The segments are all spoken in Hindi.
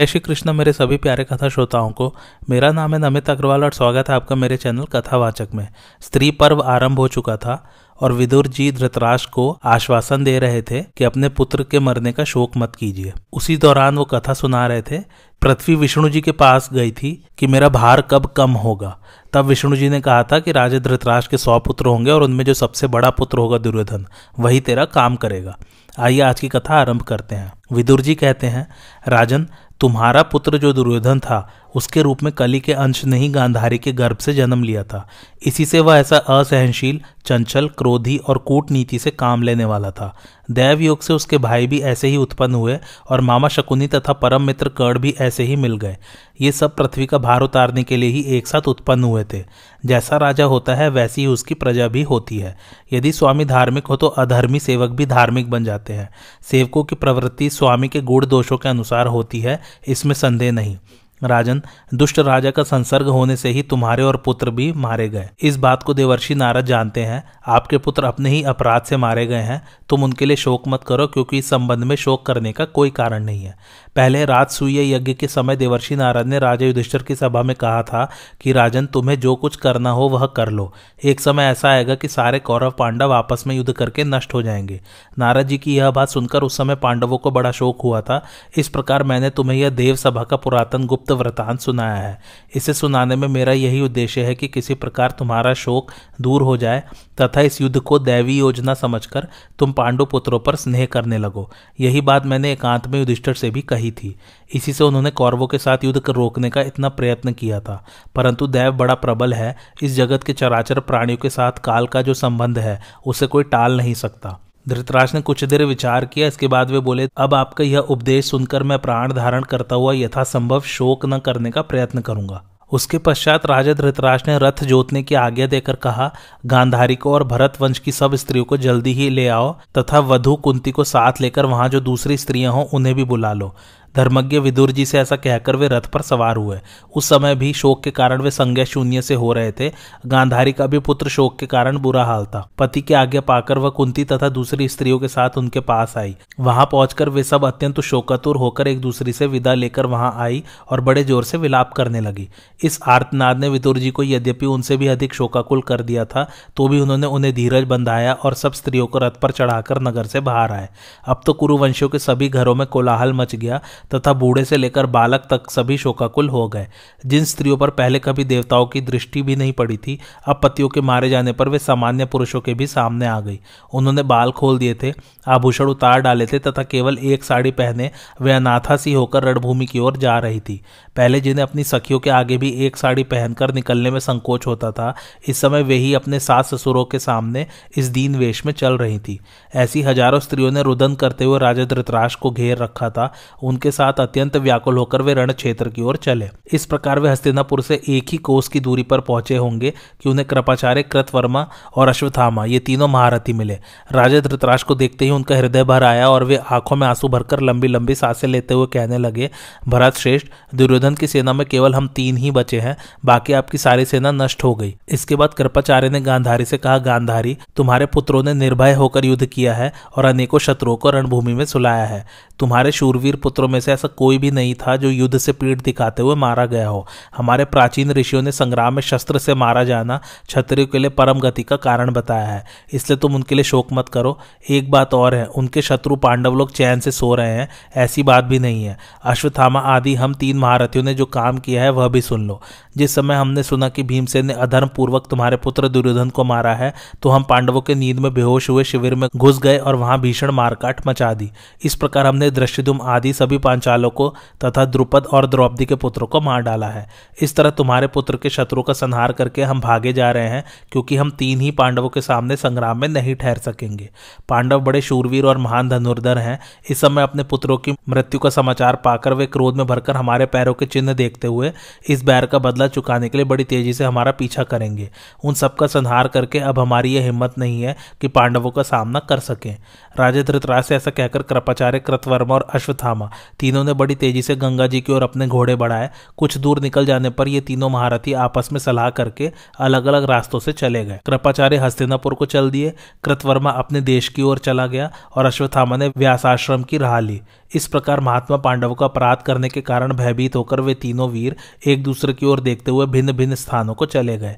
जय श्री कृष्ण मेरे सभी प्यारे कथा श्रोताओं को, मेरा नाम है नमित अग्रवाल और स्वागत है आपका मेरे चैनल कथावाचक में। स्त्री पर्व आरंभ हो चुका था और विदुर जी धृतराष्ट्र को आश्वासन दे रहे थे कि अपने पुत्र के मरने का शोक मत कीजिए। उसी दौरान वो कथा सुना रहे थे, पृथ्वी विष्णु जी के पास गई थी कि मेरा भार कब कम होगा। तब विष्णु जी ने कहा था कि राजा धृतराष्ट्र के सौ पुत्र होंगे और उनमें जो सबसे बड़ा पुत्र होगा दुर्योधन, वही तेरा काम करेगा। आइए आज की कथा आरंभ करते हैं। विदुर जी कहते हैं, राजन तुम्हारा पुत्र जो दुर्योधन था उसके रूप में कली के अंश ने ही गांधारी के गर्भ से जन्म लिया था। इसी से वह ऐसा असहनशील, चंचल, क्रोधी और कूटनीति से काम लेने वाला था। दैव योग से उसके भाई भी ऐसे ही उत्पन्न हुए और मामा शकुनी तथा परम मित्र कर्ण भी ऐसे ही मिल गए। ये सब पृथ्वी का भार उतारने के लिए ही एक साथ उत्पन्न हुए थे। जैसा राजा होता है, वैसी ही उसकी प्रजा भी होती है। यदि स्वामी धार्मिक हो तो अधर्मी सेवक भी धार्मिक बन जाते हैं। सेवकों की प्रवृत्ति स्वामी के गुण दोषों के अनुसार होती है, इसमें संदेह नहीं। राजन, दुष्ट राजा का संसर्ग होने से ही तुम्हारे और पुत्र भी मारे गए। इस बात को देवर्षि नारद जानते हैं। आपके पुत्र अपने ही अपराध से मारे गए हैं। तुम उनके लिए शोक मत करो, क्योंकि इस संबंध में शोक करने का कोई कारण नहीं है। पहले रात सूय यज्ञ के समय देवर्षि नारद ने राजा युधिष्ठर की सभा में कहा था कि, राजन, तुम्हें जो कुछ करना हो वह कर लो। एक समय ऐसा आएगा कि सारे कौरव पांडव आपस में युद्ध करके नष्ट हो जाएँगे नारद जी की यह बात सुनकर उस समय पांडवों को बड़ा शोक हुआ था। इस प्रकार मैंने तुम्हें यह देव सभा का पुरातन गुप्त वृतांत सुनाया है। इसे सुनाने में मेरा यही उद्देश्य है कि किसी प्रकार तुम्हारा शोक दूर हो जाए तथा इस युद्ध को दैवी योजना समझकर तुम पांडु पुत्रों पर स्नेह करने लगो। यही बात मैंने एकांत में युधिष्ठर से भी कही थी। इसी से उन्होंने कौरवों के साथ युद्ध रोकने का इतना प्रयत्न किया था। परंतु दैव बड़ा प्रबल है। इस जगत के चराचर प्राणियों के साथ काल का जो संबंध है, उसे कोई टाल नहीं सकता। धृतराज ने कुछ देर विचार किया, इसके बाद वे बोले, अब आपका यह उपदेश सुनकर मैं प्राण धारण करता हुआ यथासंभव शोक न करने का प्रयत्न करूँगा। उसके पश्चात राजा धृतराज ने रथ जोतने की आज्ञा देकर कहा, गांधारी को और भरत वंश की सब स्त्रियों को जल्दी ही ले आओ, तथा वधु कुंती को साथ लेकर वहाँ जो दूसरी स्त्रियाँ हों, उन्हें भी बुला लो। धर्मज्ञ विदुर जी से ऐसा कहकर वे रथ पर सवार हुए। उस समय भी शोक के कारण वे संज्ञा शून्य से हो रहे थे। गांधारी का भी पुत्र शोक के कारण बुरा हाल था। पति की आज्ञा पाकर वह कुंती तथा दूसरी स्त्रियों के साथ उनके पास आई। वहाँ पहुंचकर वे सब अत्यंत शोकातुर होकर एक दूसरी से विदा लेकर वहाँ आई और बड़े ज़ोर से विलाप करने लगी। इस आर्तनाद ने विदुर जी को यद्यपि उनसे भी अधिक शोकाकुल कर दिया था तो भी उन्होंने उन्हें धीरज बंधाया और सब स्त्रियों को रथ पर चढ़ाकर नगर से बाहर आए। अब तो कुरुवंशियों के सभी घरों में कोलाहल मच गया। तथा बूढ़े से लेकर बालक तक सभी शोकाकुल हो गए। जिन स्त्रियों पर पहले कभी देवताओं की दृष्टि भी नहीं पड़ी थी, अब पतियों के मारे जाने पर वे सामान्य पुरुषों के भी सामने आ गई। उन्होंने बाल खोल दिए थे, आभूषण उतार डाले थे तथा केवल एक साड़ी पहने वे अनाथा सी होकर रणभूमि की ओर जा रही थी। पहले जिन्हें अपनी सखियों के आगे भी एक साड़ी पहनकर निकलने में संकोच होता था, इस समय वे ही अपने सास ससुरों के सामने इस दीन वेश में चल रही थी। ऐसी हज़ारों स्त्रियों ने रुदन करते हुए राजा धृतराज को घेर रखा था। उनके साथ अत्यंत व्याकुल होकर वे रण क्षेत्र की ओर चले। इस प्रकार वे हस्तिनापुर से एक ही कोस की दूरी पर पहुँचे होंगे कि उन्हें कृपाचार्य, कृतवर्मा और अश्वथामा ये तीनों महारथी मिले। राजा धृतराज को देखते ही उनका हृदय भर आया और वे आँखों में आँसू भरकर लंबी लंबी साँसें लेते हुए कहने लगे, भरत श्रेष्ठ, दुर्योधन की सेना में केवल हम तीन ही बचे हैं, बाकी आपकी सारी सेना नष्ट हो गई। इसके बाद कृपाचार्य ने गांधारी से कहा, गांधारी, तुम्हारे पुत्रों ने निर्भय होकर युद्ध किया है और अनेकों शत्रुओं को रणभूमि में सुलाया है। तुम्हारे शूरवीर पुत्रों में से ऐसा कोई भी नहीं था जो युद्ध से पीठ दिखाते हुए मारा गया हो। हमारे प्राचीन ऋषियों ने संग्राम में शस्त्र से मारा जाना क्षत्रियो के लिए परम गति का कारण बताया है। इसलिए तुम उनके लिए शोक मत करो। एक बात और है, उनके शत्रु पांडव लोग चैन से सो रहे हैं, ऐसी बात भी नहीं है। अश्वत्थामा आदि हम तीन महारथियों ने जो काम किया है, वह भी सुन लो। जिस समय हमने सुना कि भीमसेन ने अधर्म पूर्वक तुम्हारे पुत्र दुर्योधन को मारा है तो हम पांडवों के नींद में बेहोश हुए शिविर में घुस गए और वहाँ भीषण मारकाट मचा दी। इस प्रकार हमने दृश्यदुम आदि सभी पांचालों को तथा द्रुपद और द्रौपदी के पुत्रों को मार डाला है। इस तरह तुम्हारे पुत्र के शत्रु का संहार करके हम भागे जा रहे हैं, क्योंकि हम तीन ही पांडवों के सामने संग्राम में नहीं ठहर सकेंगे। पांडव बड़े शूरवीर और महान धनुर्धर हैं। इस समय अपने पुत्रों की मृत्यु का समाचार पाकर वे क्रोध में भरकर हमारे पैरों के चिन्ह देखते हुए इस बैर का बदला चुकाने के लिए बड़ी तेज़ी से हमारा पीछा करेंगे। उन सबका संहार करके अब हमारी यह हिम्मत नहीं है कि पांडवों का सामना कर सकें। राजा धृतराज से ऐसा कहकर कृपाचार्य कृतवर्मा और अश्वत्थामा। तीनों ने बड़ी तेज़ी से गंगा जी की ओर अपने घोड़े बढ़ाए। कुछ दूर निकल जाने पर ये तीनों महारथी आपस में सलाह करके अलग अलग रास्तों से चले गए। कृपाचार्य हस्तिनापुर को चल दिए। कृतवर्मा अपने देश की ओर चला गया और अश्वत्थामा ने व्यासाश्रम की राह ली। इस प्रकार महात्मा पांडव का अपराध करने के कारण भयभीत होकर वे तीनों वीर एक दूसरे की ओर देखते हुए भिन्न भिन्न स्थानों को चले गए।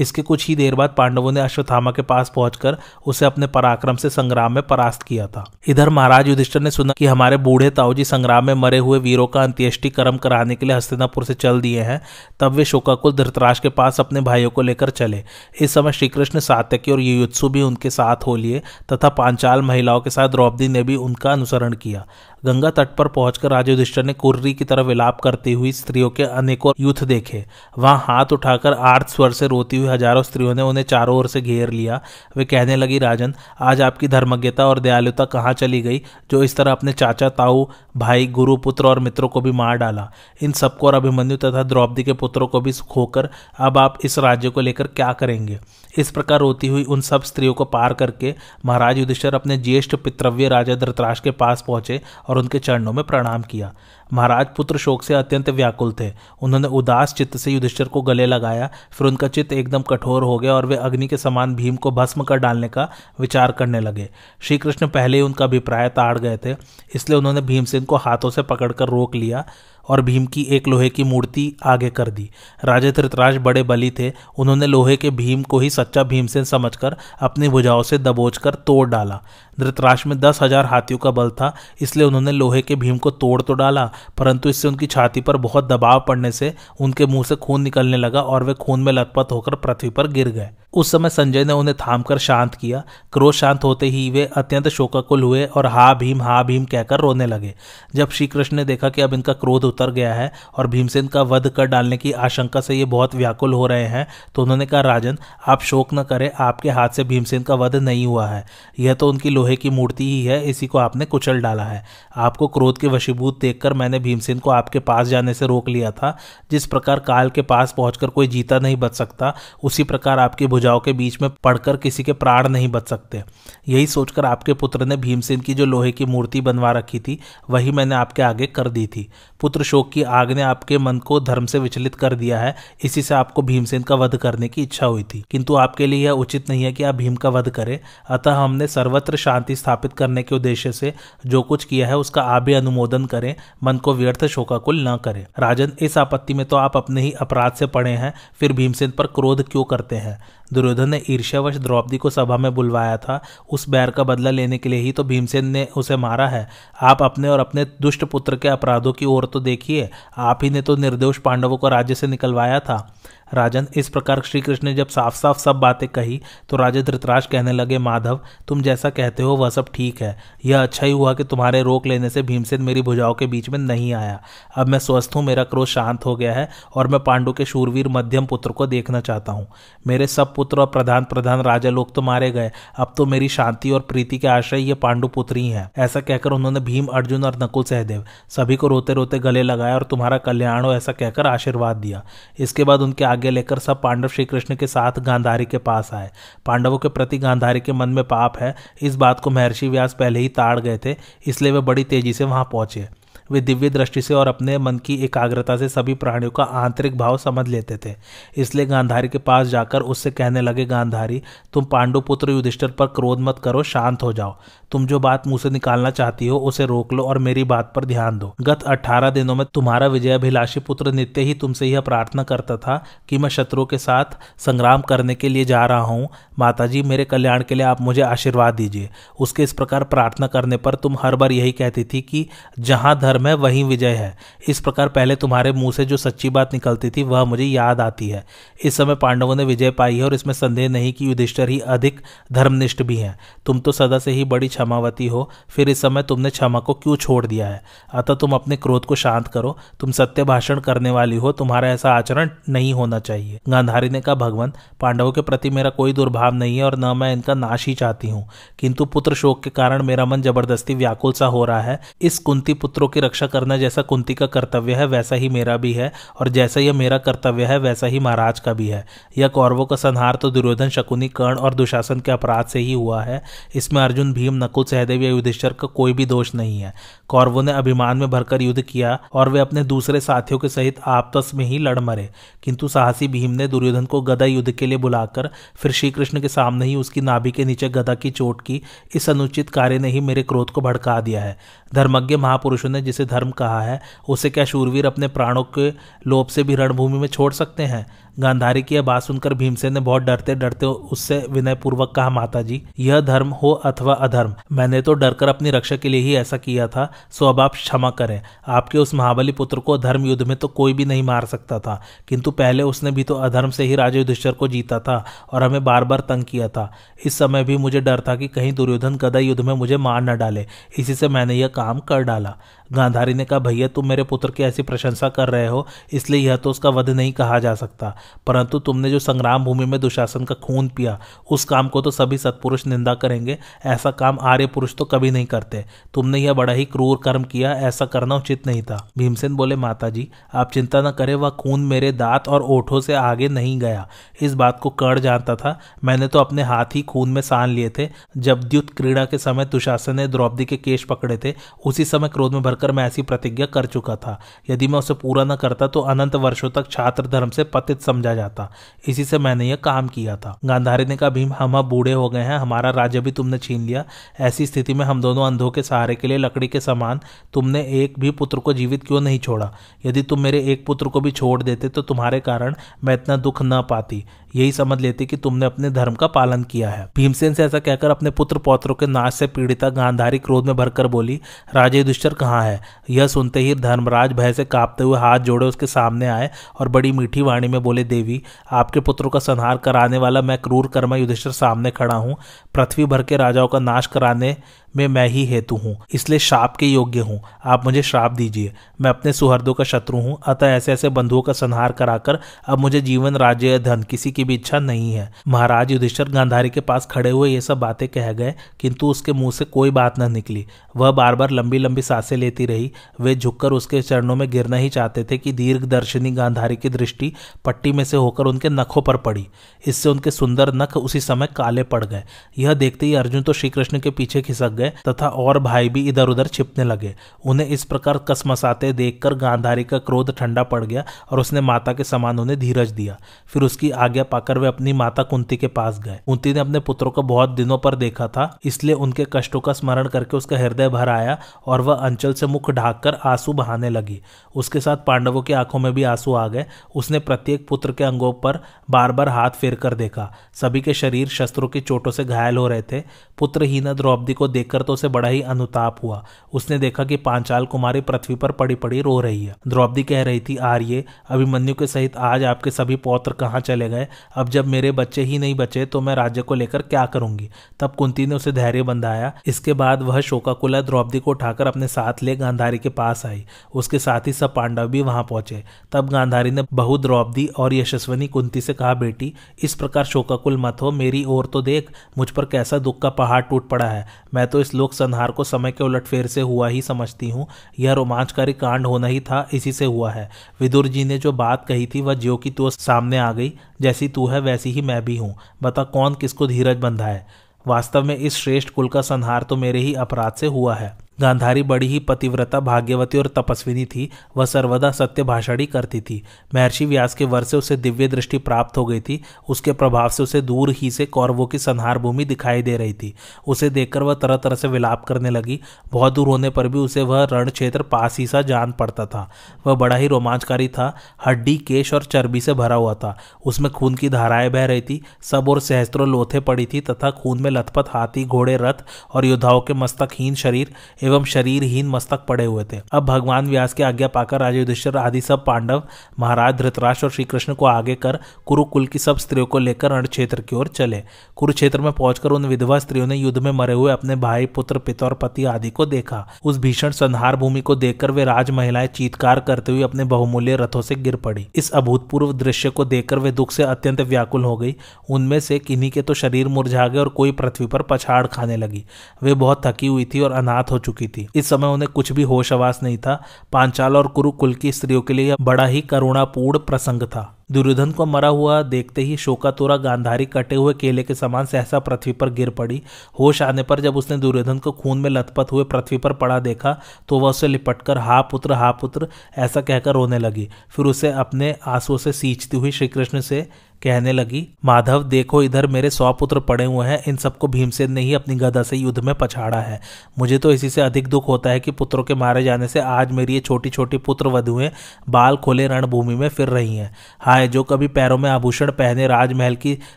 इसके कुछ ही देर बाद पांडवों ने अश्वत्थामा के पास पहुंचकर उसे अपने पराक्रम से संग्राम में परास्त किया था। इधर महाराज युधिष्ठर ने सुना कि हमारे बूढ़े ताऊजी संग्राम में मरे हुए वीरों का अंत्येष्टि कर्म कराने के लिए हस्तिनापुर से चल दिए हैं, तब वे शोकाकुल धृतराज के पास अपने भाइयों को लेकर चले। इस समय श्रीकृष्ण सात्यकी और युयुत्सु भी उनके साथ हो लिए, तथा पांचाल महिलाओं के साथ द्रौपदी ने भी उनका अनुसरण किया। गंगा तट पर पहुंचकर राजा युधिष्ठर ने कुर्री की तरफ़ विलाप करती हुई स्त्रियों के अनेकों युद्ध देखे। वहाँ हाथ उठाकर आर्थ स्वर से रोती हुई हज़ारों स्त्रियों ने उन्हें चारों ओर से घेर लिया। वे कहने लगी, राजन, आज आपकी धर्मज्ञता और दयालुता कहाँ चली गई, जो इस तरह अपने चाचा, ताऊ, भाई, गुरु, पुत्र और मित्रों को भी मार डाला। इन सबको और अभिमन्यु तथा द्रौपदी के पुत्रों को भी खोकर अब आप इस राज्य को लेकर क्या करेंगे? इस प्रकार रोती हुई उन सब स्त्रियों को पार करके महाराज युधिष्ठर अपने ज्येष्ठ पितृव्य राजा धृतराज के पास पहुँचे और उनके चरणों में प्रणाम किया। महाराज पुत्र शोक से अत्यंत व्याकुल थे। उन्होंने उदास चित्त से युधिष्ठर को गले लगाया, फिर उनका चित्त एकदम कठोर हो गया और वे अग्नि के समान भीम को भस्म कर डालने का विचार करने लगे। श्री कृष्ण पहले ही उनका अभिप्राय ताड़ गए थे, इसलिए उन्होंने भीमसेन को हाथों से पकड़कर रोक लिया। और भीम की एक लोहे की मूर्ति आगे कर दी। राजे धृतराज बड़े बली थे। उन्होंने लोहे के भीम को ही सच्चा भीमसेन समझकर अपनी भुजाओं से दबोचकर तोड़ डाला। धृतराष्ट्र में दस हज़ार हाथियों का बल था, इसलिए उन्होंने लोहे के भीम को तोड़ तो डाला, परंतु इससे उनकी छाती पर बहुत दबाव पड़ने से उनके मुँह से खून निकलने लगा और वे खून में लथपथ होकर पृथ्वी पर गिर गए। उस समय संजय ने उन्हें थामकर शांत किया। क्रोध शांत होते ही वे अत्यंत शोकाकुल हुए और हा भीम हा भीम कहकर रोने लगे। जब श्री कृष्ण ने देखा कि अब इनका क्रोध उतर गया है और भीमसेन का वध कर डालने की आशंका से ये बहुत व्याकुल हो रहे हैं तो उन्होंने कहा, राजन, आप शोक न करें, आपके हाथ से भीमसेन का वध नहीं हुआ है। यह तो उनकी लोहे की मूर्ति ही है, इसी को आपने कुचल डाला है। आपको क्रोध के वशीभूत देखकर मैंने भीमसेन को आपके पास जाने से रोक लिया था। जिस प्रकार काल के पास पहुंचकर कोई जीता नहीं बच सकता, उसी प्रकार आपकी भुजाओं के बीच में पड़कर किसी के प्राण नहीं बच सकते। यही सोचकर आपके पुत्र ने भीमसेन की जो लोहे की मूर्ति बनवा रखी थी, वही मैंने आपके आगे कर दी थी। पुत्र शोक की आग ने आपके मन को धर्म से विचलित कर दिया है, इसी से आपको भीमसेन का वध करने की इच्छा हुई थी। किंतु आपके लिए यह उचित नहीं है कि आप भीम का वध करें, अतः हमने सर्वत्र शांति स्थापित करने के उद्देश्य से जो कुछ किया है, उसका आप भी अनुमोदन करें, मन को व्यर्थ शोकाकुल न करें। राजन, इस आपत्ति में तो आप अपने ही अपराध से पड़े हैं, फिर भीमसेन पर क्रोध क्यों करते हैं? दुर्योधन ने ईर्ष्यावश द्रौपदी को सभा में बुलवाया था। उस बैर का बदला लेने के लिए ही तो भीमसेन ने उसे मारा है। आप अपने और अपने दुष्ट पुत्र के अपराधों की ओर तो देखिए, आप ही ने तो निर्दोष पांडवों को राज्य से निकलवाया था। राजन, इस प्रकार श्री कृष्ण ने जब साफ़ साफ़ सब बातें कही तो राजा धृतराज कहने लगे, माधव, तुम जैसा कहते हो, वह सब ठीक है। यह अच्छा ही हुआ कि तुम्हारे रोक लेने से भीमसेन मेरी भुजाओं के बीच में नहीं आया। अब मैं स्वस्थ हूँ, मेरा क्रोध शांत हो गया है, और मैं पांडु के शूरवीर मध्यम पुत्र को देखना चाहता हूँ। मेरे सब पुत्र और प्रधान प्रधान राजा लोग तो मारे गए। अब तो मेरी शांति और प्रीति के आश्रय ये पांडु पुत्र ही। है ऐसा कहकर उन्होंने भीम, अर्जुन और नकुल सहदेव सभी को रोते रोते गले लगाया और तुम्हारा कल्याण हो ऐसा कहकर आशीर्वाद दिया। इसके बाद उनके आगे लेकर सब पांडव श्री कृष्ण के साथ गांधारी के पास आए। पांडवों के प्रति गांधारी के मन में पाप है। इस बात को महर्षि व्यास पहले ही ताड़ गए थे, इसलिए वे बड़ी तेज़ी से वहाँ पहुँचे। वे दिव्य दृष्टि से और अपने मन की एकाग्रता से सभी प्राणियों का आंतरिक भाव समझ लेते थे। इसलिए गांधारी के पास जाकर उससे कहने लगे, गांधारी, तुम पांडु पुत्र युधिष्ठर पर क्रोध मत करो, शांत हो जाओ। तुम जो बात मुँह से निकालना चाहती हो, उसे रोक लो और मेरी बात पर ध्यान दो। गत अठारह दिनों में तुम्हारा विजयाभिलाषी पुत्र नित्य ही तुमसे यह प्रार्थना करता था कि मैं शत्रुओं के साथ संग्राम करने के लिए जा रहा हूँ। माता जी मेरे कल्याण के लिए आप मुझे आशीर्वाद दीजिए। उसके इस प्रकार प्रार्थना करने पर तुम हर बार यही कहती थी कि जहाँ धर्म है वहीं विजय है। इस प्रकार पहले तुम्हारे मुँह से जो सच्ची बात निकलती थी, वह मुझे याद आती है। इस समय पांडवों ने विजय पाई है और इसमें संदेह नहीं कि युधिष्ठर ही अधिक धर्मनिष्ठ भी हैं। तुम तो सदा से ही बड़ी क्षमावती हो, फिर इस समय तुमने क्षमा को क्यों छोड़ दिया है? अतः तुम अपने क्रोध को शांत करो। तुम सत्य भाषण करने वाली हो, तुम्हारा ऐसा आचरण नहीं होना चाहिए। गांधारी ने कहा, भगवान, पांडवों के प्रति मेरा कोई दुर्भाव नहीं है और न मैं इनका नाश ही चाहती हूँ। किंतु पुत्र शोक के कारण मेरा मन ज़बरदस्ती व्याकुल सा हो रहा है। इस कुंती पुत्रों की रक्षा करना जैसा कुंती का कर्तव्य है, वैसा ही मेरा भी है, और जैसा यह मेरा कर्तव्य है, वैसा ही महाराज का भी है। यह कौरवों का संहार तो दुर्योधन, शकुनी, कर्ण और दुशासन के अपराध से ही हुआ है। इसमें अर्जुन, भीम, नकुल, सहदेव या युधिष्ठर का कोई भी दोष नहीं है। कौरवों ने अभिमान में भरकर युद्ध किया और वे अपने दूसरे साथियों के सहित आपस में ही लड़ मरे। किंतु साहसी भीम ने दुर्योधन को गदा युद्ध के लिए बुलाकर फिर श्रीकृष्ण के सामने ही उसकी नाभि के नीचे गदा की चोट की इस अनुचित कार्य ने ही मेरे क्रोध को भड़का दिया है। धर्मज्ञ महापुरुषों ने जिसे धर्म कहा है, उसे क्या शूरवीर अपने प्राणों के लोभ से भी रणभूमि में छोड़ सकते हैं? गांधारी की यह बात सुनकर भीमसेन ने बहुत डरते डरते उससे विनय पूर्वक कहा माता जी यह धर्म हो अथवा अधर्म, मैंने तो डरकर अपनी रक्षा के लिए ही ऐसा किया था, सो अब आप क्षमा करें। आपके उस महाबली पुत्र को धर्म युद्ध में तो कोई भी नहीं मार सकता था, किंतु पहले उसने भी तो अधर्म से ही राजा युधिष्ठर को जीता था और हमें बार बार तंग किया था। इस समय भी मुझे डर था कि कहीं दुर्योधन गदा युद्ध में मुझे मार न डाले, इसी से मैंने यह काम कर डाला। गांधारी ने कहा, भैया, तुम मेरे पुत्र की ऐसी प्रशंसा कर रहे हो, इसलिए यह तो उसका वध नहीं कहा जा सकता। परंतु तुमने जो संग्राम भूमि में दुशासन का खून पिया, उस काम को तो सभी सत्पुरुष निंदा करेंगे। ऐसा काम आर्य पुरुष तो कभी नहीं करते। तुमने यह बड़ा ही क्रूर कर्म किया, ऐसा करना उचित नहीं था। भीमसेन बोले माता जी आप चिंता न करें, वह खून मेरे दांत और ओठों से आगे नहीं गया। इस बात को कर्ण जानता था। मैंने तो अपने हाथ ही खून में सान लिए थे। जब द्युत क्रीड़ा के समय दुशासन ने द्रौपदी के केश पकड़े थे, उसी समय क्रोध में भरकर मैं ऐसी प्रतिज्ञा कर चुका था। यदि मैं उसे पूरा न करता तो अनंत वर्षों तक छात्र धर्म से पतित समझा जाता। इसी से मैंने यह काम किया था। गांधारी ने कहा, भीम, हम अब बूढ़े हो गए हैं। हमारा राज्य भी तुमने छीन लिया। ऐसी स्थिति में हम दोनों अंधों के सहारे के लिए लकड़ी के समान तुमने एक भी पुत्र को जीवित क्यों नहीं छोड़ा? यदि तुम मेरे एक पुत्र को भी छोड़ देते तो तुम्हारे कारण मैं इतना दुख न पाती। यही समझ लेते कि तुमने अपने धर्म का पालन किया है। भीमसेन से ऐसा कहकर अपने पुत्र पौत्रों के नाश से पीड़िता गांधारी क्रोध में भरकर बोली, राजे युधिष्ठर कहाँ है? यह सुनते ही धर्मराज भय से कांपते हुए हाथ जोड़े उसके सामने आए और बड़ी मीठी वाणी में बोले, देवी, आपके पुत्रों का संहार कराने वाला मैं क्रूर कर्मा युधिष्ठर सामने खड़ा हूँ। पृथ्वी भर के राजाओं का नाश कराने में मैं ही हेतु हूँ, इसलिए श्राप के योग्य हूँ। आप मुझे श्राप दीजिए, मैं अपने सुहर्दों का शत्रु हूँ, अतः ऐसे ऐसे बंधुओं का संहार कराकर अब मुझे जीवन, राज्य धन किसी की भी इच्छा नहीं है। महाराज युधिष्ठर गांधारी के पास खड़े हुए ये सब बातें कह गए, किंतु उसके मुँह से कोई बात न निकली। वह बार बार लंबी लंबी साँसें लेती रही। वे झुककर उसके चरणों में गिरना ही चाहते थे कि दीर्घ दर्शनी गांधारी की दृष्टि पट्टी में से होकर उनके नखों पर पड़ी। इससे उनके सुंदर नख उसी समय काले पड़ गए। यह देखते ही अर्जुन तो श्रीकृष्ण के पीछे खिसक गए तथा और भाई भी इधर उधर छिपने लगे। उन्हें इस प्रकार कसमसाते देखकर गांधारी का क्रोध ठंडा पड़ गया और उसने माता के समान उन्हें धीरज दिया। फिर उसकी आज्ञा पाकर वे अपनी माता कुंती के पास गए। कुंती ने अपने पुत्रों को बहुत दिनों पर देखा था, इसलिए उनके कष्टों का स्मरण करके उसका हृदय भर आया और वह अंचल से मुख ढाककर आँसू बहाने लगी। उसके साथ पांडवों की आँखों में भी आँसू आ गए। उसने प्रत्येक पुत्र के अंगों पर बार बार हाथ फेर कर देखा। सभी के शरीर शस्त्रों की चोटों से घायल हो रहे थे। पुत्रहीना द्रौपदी को देखकर तो उसे बड़ा ही अनुताप हुआ। उसने देखा कि पांचाल कुमारी पृथ्वी पर पड़ी पड़ी रो रही है। द्रौपदी कह रही थी, आर्य, अभिमन्यु के सहित आज आपके सभी पौत्र कहाँ चले गए? अब जब मेरे बच्चे ही नहीं बचे तो मैं राज्य को लेकर क्या करूँगी? तब कुंती ने उसे धैर्य बंधाया। इसके बाद वह शोकाकुला द्रौपदी को उठाकर अपने साथ ले गांधारी के पास आई। उसके साथ ही सब पांडव भी वहाँ पहुँचे। तब गांधारी ने बहु द्रौपदी और यशस्वनी कुंती से कहा, बेटी, इस प्रकार शोकाकुल मत हो। मेरी ओर तो देख, मुझ पर कैसा दुख का पहाड़ टूट पड़ा है। मैं तो इस लोक संहार को समय के उलटफेर से हुआ ही समझती हूँ। यह रोमांचकारी कांड होना ही था, इसी से हुआ है। विदुर जी ने जो बात कही थी, वह ज्यो की तो सामने आ गई। जैसी तू है वैसी ही मैं भी हूँ। बता कौन किसको धीरज बंधा है वास्तव में इस श्रेष्ठ कुल का संहार तो मेरे ही अपराध से हुआ है। गांधारी बड़ी ही पतिव्रता, भाग्यवती और तपस्विनी थी। वह सर्वदा सत्य भाषणी करती थी। महर्षि व्यास के वर से उसे दिव्य दृष्टि प्राप्त हो गई थी। उसके प्रभाव से उसे दूर ही से कौरवों की संहार भूमि दिखाई दे रही थी। उसे देखकर वह तरह तरह से विलाप करने लगी। बहुत दूर होने पर भी उसे वह रण क्षेत्र पास ही सा जान पड़ता था। वह बड़ा ही रोमांचकारी था। हड्डी, केश और चर्बी से भरा हुआ था। उसमें खून की धाराएँ बह रही थी। सब और सहस्त्रों लोथे पड़ी थी तथा खून में लथपथ, हाथी, घोड़े, रथ और योद्धाओं के मस्तकहीन शरीर एवं शरीरहीन मस्तक पड़े हुए थे। अब भगवान व्यास की आज्ञा पाकर राजा युधिष्ठिर आदि सब पांडव, महाराज, धृतराष्ट्र और श्रीकृष्ण को आगे कर कुरुकुल की सब स्त्रियों को लेकर रण क्षेत्र की ओर चले। कुरुक्षेत्र में पहुंचकर उन विधवा स्त्रियों ने युद्ध में मरे हुए अपने भाई, पुत्र, पिता और पति आदि को देखा। उस भीषण संहार भूमि को देखकर वे राज महिलाएँ चीतकार करते हुए अपने बहुमूल्य रथों से गिर पड़ी। इस अभूतपूर्व दृश्य को देखकर वे दुख से अत्यंत व्याकुल हो गई। उनमें से किन्हीं के तो शरीर मुरझा गए और कोई पृथ्वी पर पछाड़ खाने लगी। वे बहुत थकी हुई थी और अनाथ हो चुकी चुकी थी। इस समय उन्हें कुछ भी होश आवास नहीं था। पांचाल और कुरुकुल की स्त्रियों के लिए बड़ा ही करुणापूर्ण प्रसंग था। दुर्योधन को मरा हुआ देखते ही शोकातुरा गांधारी कटे हुए केले के समान सहसा पृथ्वी पर गिर पड़ी। होश आने पर जब उसने दुर्योधन को खून में लथपथ हुए पृथ्वी पर पड़ा देखा तो वह उसे लिपटकर, हा पुत्र हा पुत्र, ऐसा कहकर रोने लगी। फिर उसे अपने आंसुओं से सींचती हुई श्रीकृष्ण से कहने लगी, माधव, देखो, इधर मेरे सौ पुत्र पड़े हुए हैं। इन सबको भीमसेन ने ही अपनी गदा से युद्ध में पछाड़ा है। मुझे तो इसी से अधिक दुख होता है कि पुत्रों के मारे जाने से आज मेरी ये छोटी छोटी पुत्र वधुएँ बाल खोले रणभूमि में फिर रही हैं। हाय, जो कभी पैरों में आभूषण पहने राजमहल की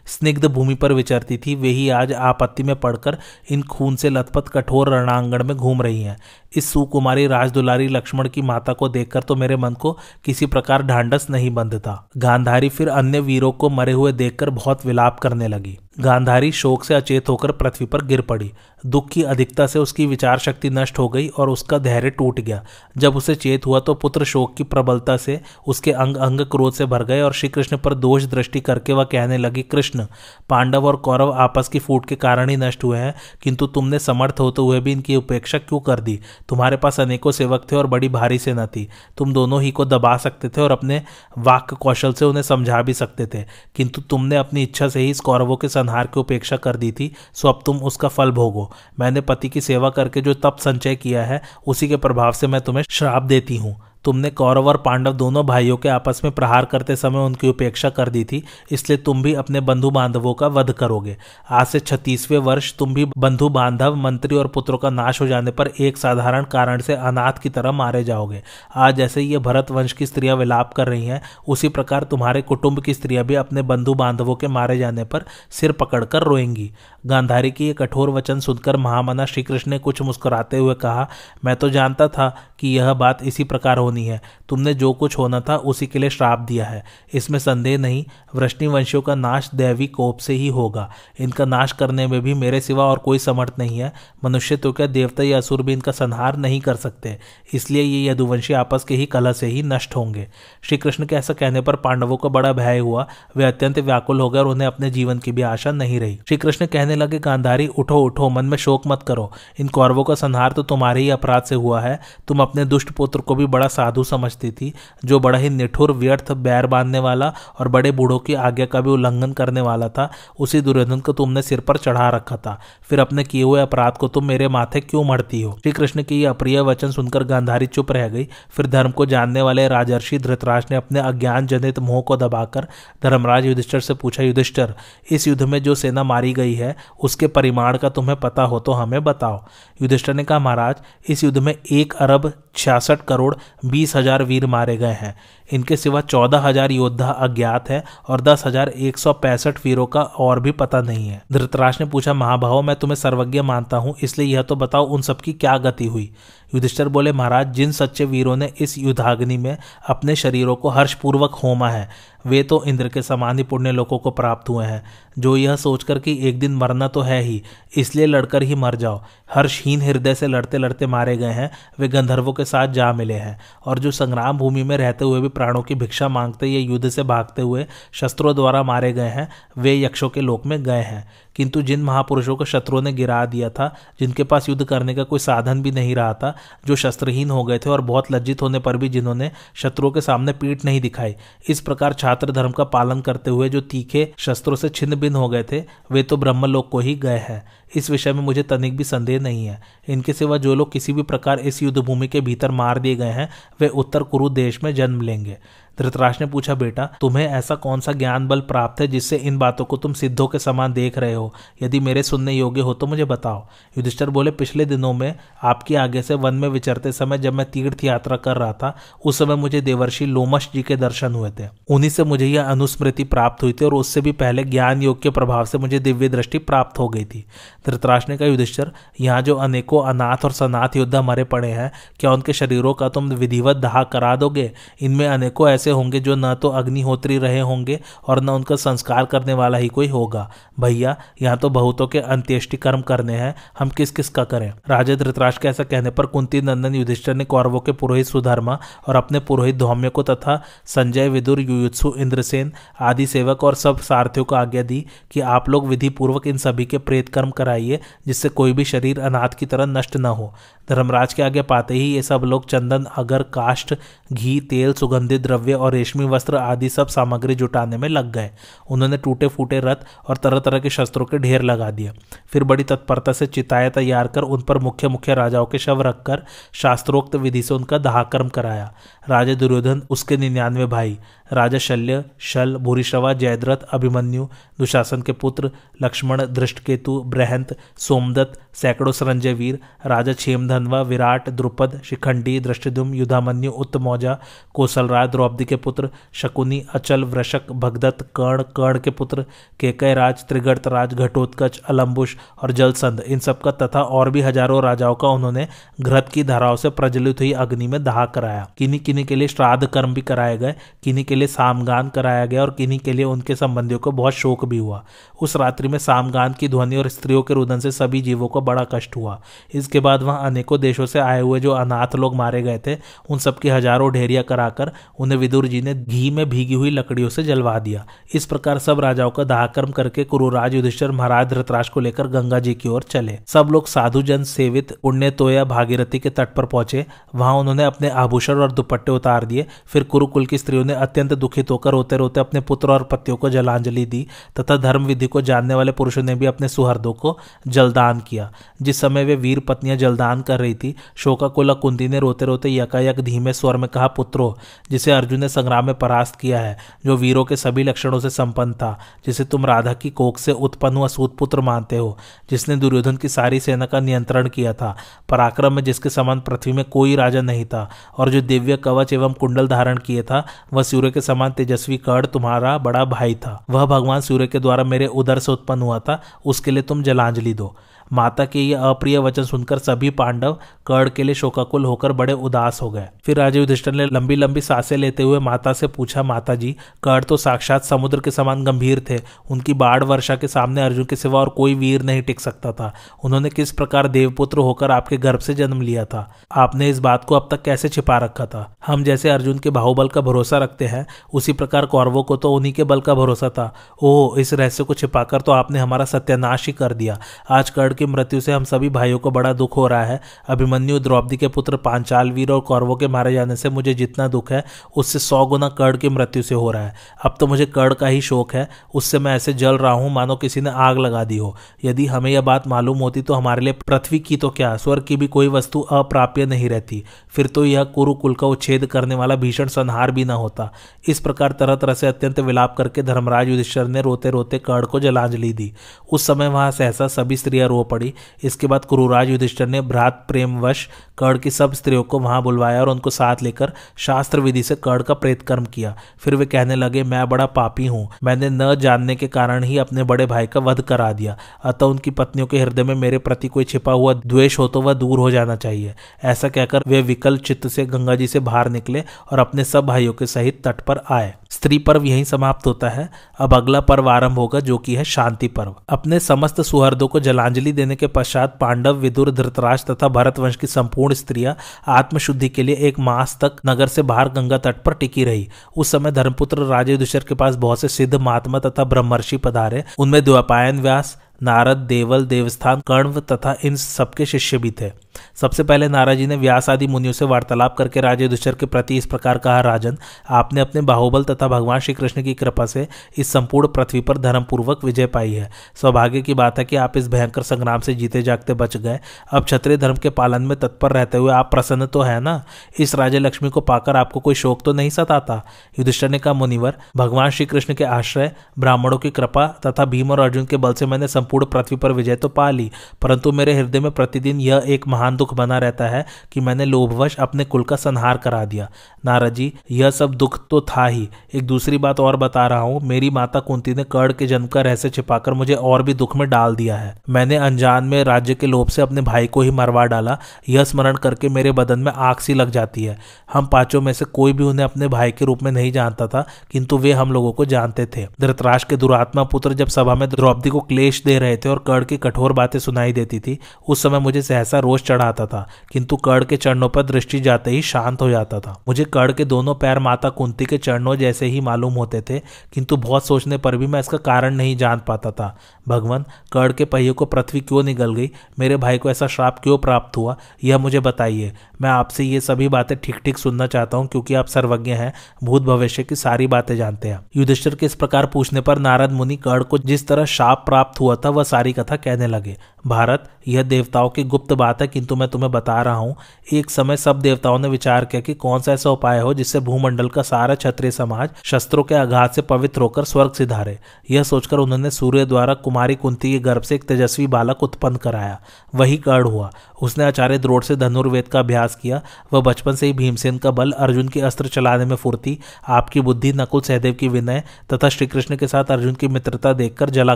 स्निग्ध भूमि पर विचरती थी वही आज आपत्ति में पड़कर इन खून से लथपथ कठोर रणांगण में घूम रही हैं। इस सुकुमारी राजदुलारी लक्ष्मण की माता को देखकर तो मेरे मन को किसी प्रकार ढांडस नहीं बंधता। गांधारी फिर अन्य वीरों को मरे हुए देखकर बहुत विलाप करने लगी। गांधारी शोक से अचेत होकर पृथ्वी पर गिर पड़ी। दुख की अधिकता से उसकी विचार शक्ति नष्ट हो गई और उसका धैर्य टूट गया। जब उसे चेत हुआ तो पुत्र शोक की प्रबलता से उसके अंग अंग क्रोध से भर गए और श्री कृष्ण पर दोष दृष्टि करके वह कहने लगी, कृष्ण, पांडव और कौरव आपस की फूट के कारण ही नष्ट हुए हैं, किंतु तुमने समर्थ होते हुए भी इनकी उपेक्षा क्यों कर दी? तुम्हारे पास अनेकों सेवक थे और बड़ी भारी सेना थी। तुम दोनों ही को दबा सकते थे और अपने वाक्य कौशल से उन्हें समझा भी सकते थे। किंतु तुमने अपनी इच्छा से ही इस कौरवों के संहार की उपेक्षा कर दी थी, सो अब तुम उसका फल भोगो। मैंने पति की सेवा करके जो तप संचय किया है, उसी के प्रभाव से मैं तुम्हें श्राप देती हूँ। तुमने कौरव और पांडव दोनों भाइयों के आपस में प्रहार करते समय उनकी उपेक्षा कर दी थी, इसलिए तुम भी अपने बंधु बांधवों का वध करोगे। आज से छत्तीसवें वर्ष तुम भी बंधु बांधव मंत्री और पुत्रों का नाश हो जाने पर एक साधारण कारण से अनाथ की तरह मारे जाओगे। आज जैसे ये भरत वंश की स्त्रियाँ विलाप कर रही हैं, उसी प्रकार तुम्हारे कुटुंब की स्त्रियाँ भी अपने बंधु बांधवों के मारे जाने पर सिर पकड़कर रोएँगी। गांधारी की ये कठोर वचन सुनकर महामना श्रीकृष्ण ने कुछ मुस्कुराते हुए कहा, मैं तो जानता था कि यह बात इसी प्रकार होनी है। तुमने जो कुछ होना था, उसी के लिए श्राप दिया है। इसमें संदेह नहीं, वृष्णिवंशियों का नाश दैवी कोप से ही होगा। इनका नाश करने में भी मेरे सिवा और कोई समर्थ नहीं है। मनुष्य तो क्या देवता या असुर भी इनका संहार नहीं कर सकते। इसलिए ये यदुवंशी आपस के ही कला से ही नष्ट होंगे। श्री कृष्ण के ऐसा कहने पर पांडवों को बड़ा भय हुआ। वे अत्यंत व्याकुल हो गए और उन्हें अपने जीवन की भी आशा नहीं रही। श्री कृष्ण कहने लगे, गांधारी, उठो उठो, मन में शोक मत करो। इन कौरवों का संहार तो तुम्हारे ही अपराध से हुआ है। तुम अपने दुष्ट पुत्र को भी बड़ा साधु समझती थी, जो बड़ा ही निठुर, व्यर्थ, बैर बांधने वाला और बड़े बूढ़ों की आज्ञा का भी उल्लंघन करने वाला था, उसी दुर्योधन को तुमने सिर पर चढ़ा रखा था। फिर अपने किए हुए अपराध को तुम मेरे माथे क्यों मरती हो? श्री कृष्ण की यह अप्रिय वचन सुनकर गांधारी चुप रह गई। फिर धर्म को जानने वाले राजर्षि धृतराज ने अपने अज्ञान जनित मोह को दबाकर धर्मराज युधिष्ठर से पूछा, युधिष्ठर, इस युद्ध में जो सेना मारी गई है, उसके परिमाण का तुम्हें पता हो तो हमें बताओ। युधिष्ठर ने कहा, महाराज, इस युद्ध में एक अरब छियासठ करोड़ बीस हज़ार वीर मारे गए हैं। इनके सिवा चौदह हज़ार योद्धा अज्ञात है और दस हज़ार एक सौ पैंसठ वीरों का और भी पता नहीं है। धृतराज ने पूछा, महाभाव, मैं तुम्हें सर्वज्ञ मानता हूँ, इसलिए यह तो बताओ उन सबकी क्या गति हुई? युधिष्ठर बोले, महाराज, जिन सच्चे वीरों ने इस युद्धाग्नि में अपने शरीरों को हर्षपूर्वक होमा है, वे तो इंद्र के समान ही पुण्य लोगों को प्राप्त हुए हैं। जो यह सोचकर कि एक दिन मरना तो है ही, इसलिए लड़कर ही मर जाओ। हर्षहीन हृदय से लड़ते लड़ते मारे गए हैं, वे गंधर्वों के साथ जा मिले हैं। और जो संग्राम भूमि में रहते हुए भी प्राणों की भिक्षा मांगते या युद्ध से भागते हुए शस्त्रों द्वारा मारे गए हैं, वे यक्षों के लोक में गए हैं। किंतु जिन महापुरुषों को शत्रुओं ने गिरा दिया था, जिनके पास युद्ध करने का कोई साधन भी नहीं रहा था, जो शस्त्रहीन हो गए थे और बहुत लज्जित होने पर भी जिन्होंने शत्रुओं के सामने पीठ नहीं दिखाई। इस प्रकार छात्र धर्म का पालन करते हुए जो तीखे शस्त्रों से छिन्न भिन्न हो गए थे, वे तो ब्रह्मलोक को ही गए हैं। इस विषय में मुझे तनिक भी संदेह नहीं है। इनके सिवा जो लोग किसी भी प्रकार इस युद्ध भूमि के भीतर मार दिए गए हैं, वे उत्तर कुरु देश में जन्म लेंगे। धृतराज ने पूछा, बेटा, तुम्हें ऐसा कौन सा ज्ञान बल प्राप्त है जिससे इन बातों को तुम सिद्धों के समान देख रहे हो? यदि मेरे सुनने योग्य हो तो मुझे बताओ। युधिष्ठर बोले, पिछले दिनों में आपकी आगे से वन में विचरते समय जब मैं तीर्थ यात्रा कर रहा था, उस समय मुझे देवर्षि लोमश जी के दर्शन हुए थे। उन्हीं से मुझे यह अनुस्मृति प्राप्त हुई थी और उससे भी पहले ज्ञान योग के प्रभाव से मुझे दिव्य दृष्टि प्राप्त हो गई थी। धृतराज ने कहा, युधिष्ठर, यहाँ जो अनेकों अनाथ और सनाथ योद्धा मरे पड़े हैं, क्या उनके शरीरों का तुम विधिवत दहा करा दोगे? इनमें अनेकों ऐसे होंगे जो न तो अग्निहोत्री रहे होंगे और न उनका संस्कार करने वाला ही कोई होगा। भैया, यहाँ तो बहुतों के अंत्येष्टि कर्म करने हैं। हम किस किस का करें? राजा धृतराज के ऐसा कहने पर कुंती नंदन युधिष्ठर ने कौरवों के पुरोहित सुधर्मा और अपने पुरोहित धौम्य को तथा संजय, विदुर, युयुत्सु, इंद्रसेन आदि सेवक और सब सारथियों को आज्ञा दी कि आप लोग विधि पूर्वक इन सभी के प्रेत कर्म कराइए, जिससे कोई भी शरीर अनाथ की तरह नष्ट न हो। धर्मराज के आगे पाते ही ये सब लोग चंदन, अगर, काष्ठ, घी, तेल, सुगंधित द्रव्य और रेशमी वस्त्र आदि सब सामग्री जुटाने में लग गए। उन्होंने टूटे फूटे रथ और तरह तरह के शस्त्रों के ढेर लगा दिए। फिर बड़ी तत्परता से चिताएँ तैयार कर उन पर मुख्य मुख्य राजाओं के शव रखकर शास्त्रोक्त विधि से उनका दहाकर्म कराया। राजा दुर्योधन, उसके निन्यानवे भाई, राजा शल्य, शल, भूरिश्रवा, जयद्रथ, अभिमन्यु, दुशासन के पुत्र, लक्ष्मण दृष्टकेतु ब्रहंत सोमदत्त, सैकड़ों संजय वीर राजा क्षेमधनवा विराट, द्रुपद, शिखंडी, दृष्टिदुम, युधामन्यु, उत्तमौजा कौशलराज द्रौपदी के पुत्र, शकुनी, अचल, वृषक, भगदत्त, कर्ण कर्ण के पुत्र केकय राज त्रिगर्त राज, घटोत्कच अलम्बुश और जलसंध। इन सब का तथा और भी हज़ारों राजाओं का उन्होंने घृत की धाराओं से प्रज्वलित हुई अग्नि में दहा कराया। किन्हीं किन्हीं के लिए श्राद्ध कर्म भी कराए गए, किन्हीं के लिए सामगान कराया गया और किन्हीं के लिए उनके संबंधियों को बहुत शोक भी हुआ। उस रात्रि में सामगान की ध्वनि और स्त्रियों के रुदन से सभी जीवों को बड़ा कष्ट हुआ। इसके बाद वहाँ अनेकों देशों से आए हुए जो अनाथ लोग मारे गए थे, उन सबकी हज़ारों ढेरिया कराकर उन्हें विदुर जी ने घी में भीगी हुई लकड़ियों से जलवा दिया। इस प्रकार सब राजाओं का दाहकर्म करके कुरुराज युधिष्ठर महाराज धृतराज को लेकर गंगा जी की ओर चले। सब लोग साधु जन सेवित पुण्य तोया भागीरथी के तट पर पहुँचे। वहाँ उन्होंने अपने आभूषण और दुपट्टे उतार दिए। फिर कुरुकुल की स्त्रियों ने अत्यंत दुखित होकर रोते रोते अपने पुत्र और पतियों को जलांजलि दी तथा धर्म विधि को जानने वाले पुरुषों ने भी अपने सुहर्दों को जलदान किया। जिस समय वे वीर पत्नियाँ जलदान कर रही थी। शोकाकुला कुंती ने रोते रोते यकायक धीमे स्वर में कहा, पुत्रो, जिसे अर्जुन ने संग्राम में परास्त किया है, जो वीरों के सभी लक्षणों से संपन्न था, जिसे तुम राधा की कोख से उत्पन्न हुआ सूत पुत्र मानते हो, जिसने दुर्योधन की सारी सेना का नियंत्रण किया था, पराक्रम में जिसके समान पृथ्वी में कोई राजा नहीं था, और जो दिव्य कवच एवं कुंडल धारण किए था, वह सूर्य के समान तेजस्वी कर्ण तुम्हारा बड़ा भाई था। वह भगवान सूर्य के द्वारा मेरे उदर से उत्पन्न हुआ था, उसके लिए तुम जलांजलि दो। माता के ये अप्रिय वचन सुनकर सभी पांडव कर्ण के लिए शोकाकुल होकर बड़े उदास हो गए। फिर राजा युधिष्ठर ने लंबी लंबी साँसें लेते हुए माता से पूछा माता जी कर्ण तो साक्षात समुद्र के समान गंभीर थे। उनकी बाढ़ वर्षा के सामने अर्जुन के सिवा और कोई वीर नहीं टिक सकता था। उन्होंने किस प्रकार देवपुत्र होकर आपके गर्भ से जन्म लिया था? आपने इस बात को अब तक कैसे छिपा रखा था? हम जैसे अर्जुन के बाहुबल का भरोसा रखते हैं, उसी प्रकार कौरवों को तो उन्हीं के बल का भरोसा था। ओह, इस रहस्य को छिपाकर तो आपने हमारा सत्यानाश ही कर दिया। आज कर्ण की मृत्यु से हम सभी भाइयों को बड़ा दुख हो रहा है। अभिमन्यु द्रौपदी के पुत्र पांचाल वीर और कौरवों के मारे जाने से मुझे जितना दुख है, उससे सौ गुना कर्ण की मृत्यु से हो रहा है। अब तो मुझे कर्ण का ही शोक है, उससे मैं ऐसे जल रहा हूँ, मानो किसी ने आग लगा दी हो। यदि हमें यह बात मालूम होती तो हमारे लिए पृथ्वी की तो क्या, स्वर्ग की भी कोई वस्तु अप्राप्य नहीं रहती। फिर तो यह कुरुकुल का उच्छेद करने वाला भीषण संहार भी न होता। इस प्रकार तरह तरह से अत्यंत विलाप करके धर्मराज युधिष्ठर ने रोते रोते कर्ण को जलांजलि दी। उस समय वहाँ सहसा सभी स्त्रियाँ रो पड़ी। इसके बाद कुरुराज युधिष्ठर ने भ्रात प्रेमवश कर्ण की सब स्त्रियों को वहाँ बुलवाया और उनको साथ लेकर शास्त्र विधि से कर्ण का प्रेत कर्म किया। फिर वे कहने लगे, मैं बड़ा पापी हूँ। मैंने न जानने के कारण ही अपने बड़े भाई का वध करा दिया। अतः उनकी पत्नियों के हृदय में मेरे प्रति कोई छिपा हुआ द्वेष हो तो वह दूर हो जाना चाहिए। ऐसा कहकर वे विकल चित्त से गंगा जी से बाहर निकले और अपने सब भाइयों के सहित तट पर आए। स्त्री पर्व यहीं समाप्त होता है। अब अगला पर्व आरंभ होगा, जो कि है शांति पर्व। अपने समस्त सुहर्दों को जलांजलि देने के पश्चात पांडव, विदुर, धृतराज तथा भरत वंश की संपूर्ण स्त्रियाँ आत्मशुद्धि के लिए एक मास तक नगर से बाहर गंगा तट पर टिकी रही। उस समय धर्मपुत्र राजे के पास बहुत से सिद्ध महात्मा तथा ब्रह्मर्षि पधारे। उनमें द्वापायन व्यास नारद, देवल, देवस्थान कण्व तथा इन सबके शिष्य भी थे। सबसे पहले नाराज़ ने व्यास आदि मुनियों से वार्तालाप करके राजे दुष्कर के प्रति इस प्रकार कहा, राजन, आपने अपने बाहुबल तथा भगवान श्री कृष्ण की कृपा से इस संपूर्ण पृथ्वी पर धर्मपूर्वक विजय पाई है। सौभाग्य की बात है कि आप इस भयंकर संग्राम से जीते जागते बच गए। अब क्षत्रिय धर्म के पालन में तत्पर रहते हुए आप प्रसन्न तो है ना? इस राजे लक्ष्मी को पाकर आपको कोई शोक तो नहीं सताता? युधिष्ठर ने कहा, मुनिवर, भगवान श्री कृष्ण के आश्रय, ब्राह्मणों की कृपा तथा भीम और अर्जुन के बल से मैंने संपूर्ण पृथ्वी पर विजय तो पा ली, परंतु मेरे हृदय में प्रतिदिन यह एक महान दुख बना रहता है कि मैंने लोभवश अपने कुल का संहार करा दिया। नारद जी, यह सब दुख तो था ही। एक दूसरी बात और बता रहा हूँ, मेरी माता कुंती ने कर्ण के जन्म का रहस्य छिपाकर मुझे और भी दुख में डाल दिया है। मैंने अनजान में राज्य के लोभ से अपने भाई को ही मरवा डाला। यह स्मरण करके मेरे बदन में आग सी लग जाती है। हम पाँचों में से कोई भी उन्हें अपने भाई के रूप में नहीं जानता था, किंतु वे हम लोगों को जानते थे। धृतराज के दुरात्मा पुत्र जब सभा में द्रौपदी को क्लेश दे रहे थे और कर्ण की कठोर बातें सुनाई देती थी। उस समय मुझे सहसा रोष चढ़ाता था, किंतु कर्ण के चरणों पर दृष्टि जाते ही शांत हो जाता था। मुझे कर्ण के दोनों पैर माता कुंती के चरणों जैसे ही मालूम होते थे, किंतु बहुत सोचने पर भी मैं इसका कारण नहीं जान पाता था। भगवान, कर्ण के पहियों को पृथ्वी क्यों निगल गई? मेरे भाई को ऐसा श्राप क्यों प्राप्त हुआ? यह मुझे बताइए। मैं आपसे ये सभी बातें ठीक ठीक सुनना चाहता हूँ, क्योंकि आप सर्वज्ञ हैं, भूत भविष्य की सारी बातें जानते हैं। युधिष्ठिर के इस प्रकार पूछने पर नारद मुनि कर्ण को जिस तरह शाप प्राप्त हुआ था वह सारी कथा कहने लगे। भारत यह देवताओं की गुप्त बात है, किंतु मैं तुम्हें बता रहा हूँ, एक समय सब देवताओं ने विचार किया कि कौन सा ऐसा उपाय हो जिससे भूमंडल का सारा क्षत्रिय समाज शस्त्रों के आघात से पवित्र होकर स्वर्ग से धारे यह सोचकर उन्होंने सूर्य द्वारा कुमारी कुंती के गर्भ से एक तेजस्वी बालक उत्पन्न कराया। वही कर्ण हुआ। उसने आचार्य द्रोड़ से धनुर्वेद का अभ्यास किया। वह बचपन से ही भीमसेन का बल अर्जुन के अस्त्र चलाने में फुर्ती। आपकी बुद्धि नकुल सहदेव की विनय तथा श्रीकृष्ण के साथ अर्जुन की मित्रता देखकर जला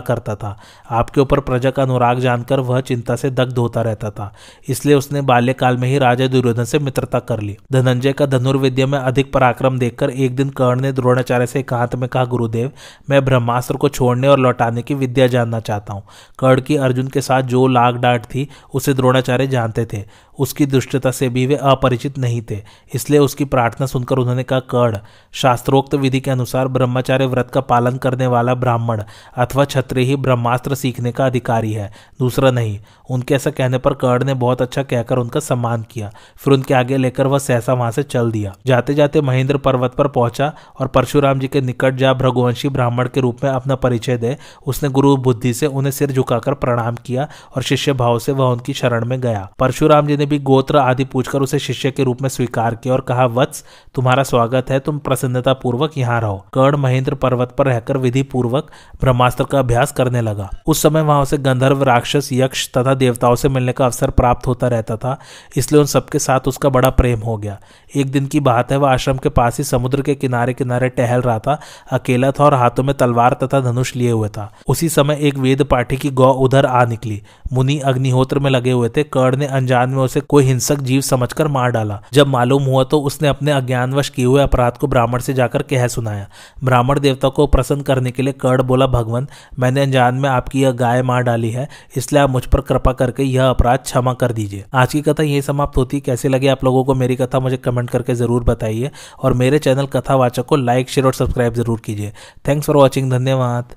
करता था। आपके ऊपर प्रजा का अनुराग जानकर वह चिंता से दग्ध होता रहता था। इसलिए उसने बाल्यकाल में ही राजा दुर्योधन से मित्रता कर ली। धनंजय का धनुर्विद्या में अधिक पराक्रम देखकर एक दिन कर्ण ने द्रोणाचार्य से एकांत में कहा, गुरुदेव, मैं ब्रह्मास्त्र को छोड़ने और लौटाने की विद्या जानना चाहता हूँ। कर्ण की अर्जुन के साथ जो लाग डांट थी, उसे द्रोणाचार्य जानते थे। उसकी दुष्टता से भी वे अपरिचित नहीं थे, इसलिए उसकी प्रार्थना सुनकर उन्होंने कहा, कर्ण, शास्त्रोक्त विधि के अनुसार ब्रह्मचार्य व्रत का पालन करने वाला ब्राह्मण अथवा क्षत्रिय ही ब्रह्मास्त्र सीखने का अधिकारी है, दूसरा नहीं। उनके ऐसा कहने पर कर्ण ने बहुत अच्छा कहकर उनका सम्मान किया, फिर उनके आगे लेकर वह सहसा वहाँ से चल दिया। जाते जाते महेंद्र पर्वत पर पहुँचा और परशुराम जी के निकट जा भ्रघुवंशी ब्राह्मण के रूप में अपना परिचय दे, उसने गुरु बुद्धि से उन्हें सिर झुकाकर प्रणाम किया और शिष्य भाव से वह उनकी शरण में गया। परशुराम जी ने भी गोत्र आदि पूछकर उसे शिष्य के रूप में स्वीकार किया और कहा, वत्स, तुम्हारा स्वागत है, तुम प्रसन्नता पूर्वक यहाँ रहो। कर्ण महेंद्र पर्वत पर रहकर विधि पूर्वक ब्रह्मास्त्र का अभ्यास करने लगा। उस समय वहाँ उसे गंधर्व, राक्षस, यक्ष तथा देवताओं से मिलने का अवसर प्राप्त होता रहता था, इसलिए उन सबके साथ उसका बड़ा प्रेम हो गया। एक दिन की बात है, वह आश्रम के पास ही समुद्र के किनारे किनारे टहल रहा था, अकेला था और हाथों में तलवार तथा धनुष लिए हुए था। उसी समय एक वेद पाठी की गौ उधर आ निकली। मुनि अग्निहोत्र में लगे हुए थे। कर्ण ने अनजान में उसे कोई हिंसक जीव समझकर मार डाला। जब मालूम हुआ तो उसने अपने अज्ञानवश किए हुए अपराध को ब्राह्मण से जाकर कह सुनाया। ब्राह्मण देवता को प्रसन्न करने के लिए कर्ण बोला, भगवान, मैंने अनजान में आपकी यह गाय मार डाली है, इसलिए आप मुझ पर कृपा करके यह अपराध क्षमा कर दीजिए। आज की कथा यही समाप्त होती कैसे लगे आप लोगों को मेरी कथा, मुझे कमेंट करके ज़रूर बताइए। और मेरे चैनल कथावाचक को लाइक, शेयर और सब्सक्राइब ज़रूर कीजिए। थैंक्स फॉर वॉचिंग, धन्यवाद।